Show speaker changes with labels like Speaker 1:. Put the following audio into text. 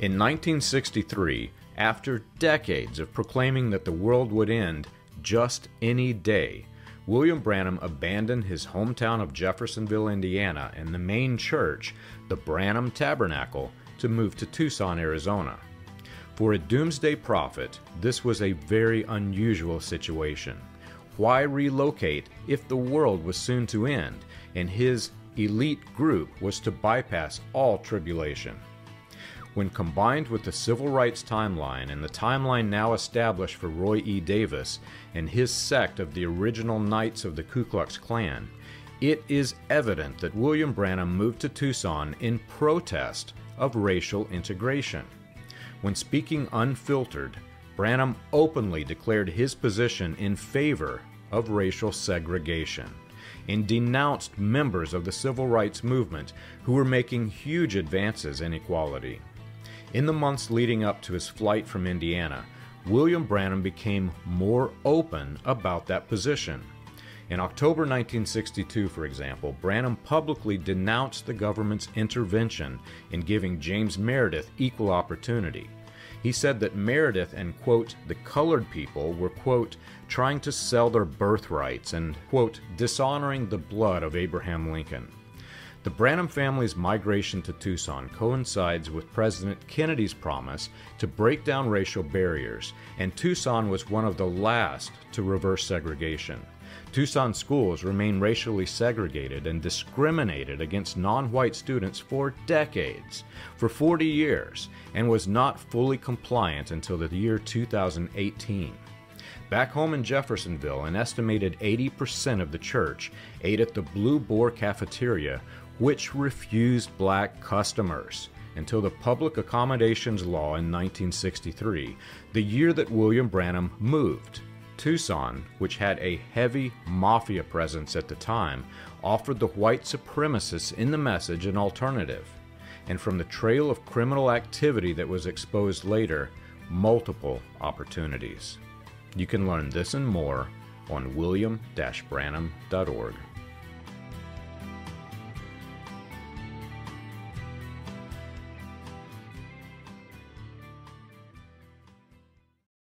Speaker 1: In 1963, after decades of proclaiming that the world would end just any day, William Branham abandoned his hometown of Jeffersonville, Indiana, and the main church, the Branham Tabernacle, to move to Tucson, Arizona. For a doomsday prophet, this was a very unusual situation. Why relocate if the world was soon to end and his elite group was to bypass all tribulation? When combined with the civil rights timeline and the timeline now established for Roy E. Davis and his sect of the original Knights of the Ku Klux Klan, it is evident that William Branham moved to Tucson in protest of racial integration. When speaking unfiltered, Branham openly declared his position in favor of racial segregation and denounced members of the civil rights movement who were making huge advances in equality. In the months leading up to his flight from Indiana, William Branham became more open about that position. In October 1962, for example, Branham publicly denounced the government's intervention in giving James Meredith equal opportunity. He said that Meredith and, quote, the colored people were, quote, trying to sell their birthrights and, quote, dishonoring the blood of Abraham Lincoln. The Branham family's migration to Tucson coincides with President Kennedy's promise to break down racial barriers, and Tucson was one of the last to reverse segregation. Tucson schools remain racially segregated and discriminated against non white students for decades, for 40 years, and was not fully compliant until the year 2018. Back home in Jeffersonville, an estimated 80% of the church ate at the Blue Boar Cafeteria, which refused black customers until the Public Accommodations Law in 1963, the year that William Branham moved. Tucson, which had a heavy mafia presence at the time, offered the white supremacists in the message an alternative. And from the trail of criminal activity that was exposed later, multiple opportunities. You can learn this and more on william-branham.org.